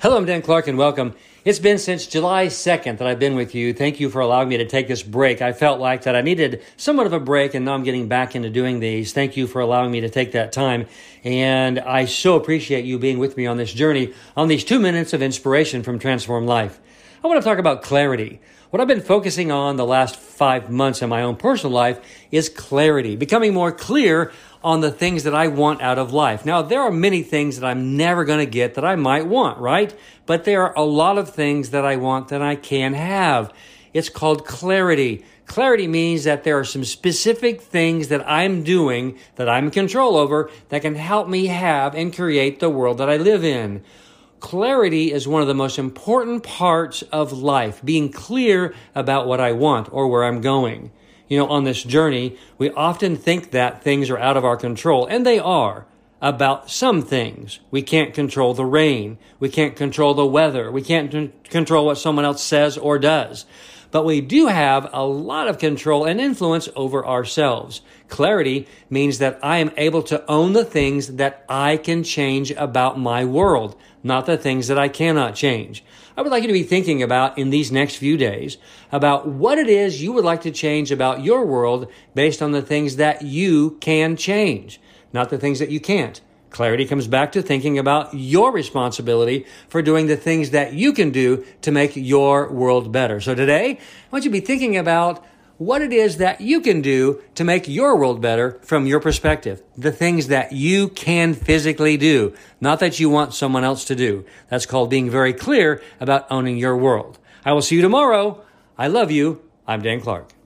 Hello, I'm Dan Clark and welcome. It's been since July 2nd that I've been with you. Thank you for allowing me to take this break. I felt like that I needed somewhat of a break and now I'm getting back into doing these. Thank you for allowing me to take that time. And I so appreciate you being with me on this journey on these two minutes of inspiration from Transform Life. I want to talk about clarity. What I've been focusing on the last five months in my own personal life is clarity, becoming more clear on the things that I want out of life. Now, there are many things that I'm never going to get that I might want, right? But there are a lot of things that I want that I can have. It's called clarity. Clarity means that there are some specific things that I'm doing that I'm in control over that can help me have and create the world that I live in. Clarity is one of the most important parts of life, being clear about what I want or where I'm going. You know, on this journey, we often think that things are out of our control, and they are about some things. We can't control the rain. We can't control the weather. We can't t- control what someone else says or does but we do have a lot of control and influence over ourselves. Clarity means that I am able to own the things that I can change about my world, not the things that I cannot change. I would like you to be thinking about in these next few days about what it is you would like to change about your world based on the things that you can change, not the things that you can't. Clarity comes back to thinking about your responsibility for doing the things that you can do to make your world better. So today, I want you to be thinking about what it is that you can do to make your world better from your perspective. The things that you can physically do, not that you want someone else to do. That's called being very clear about owning your world. I will see you tomorrow. I love you. I'm Dan Clark.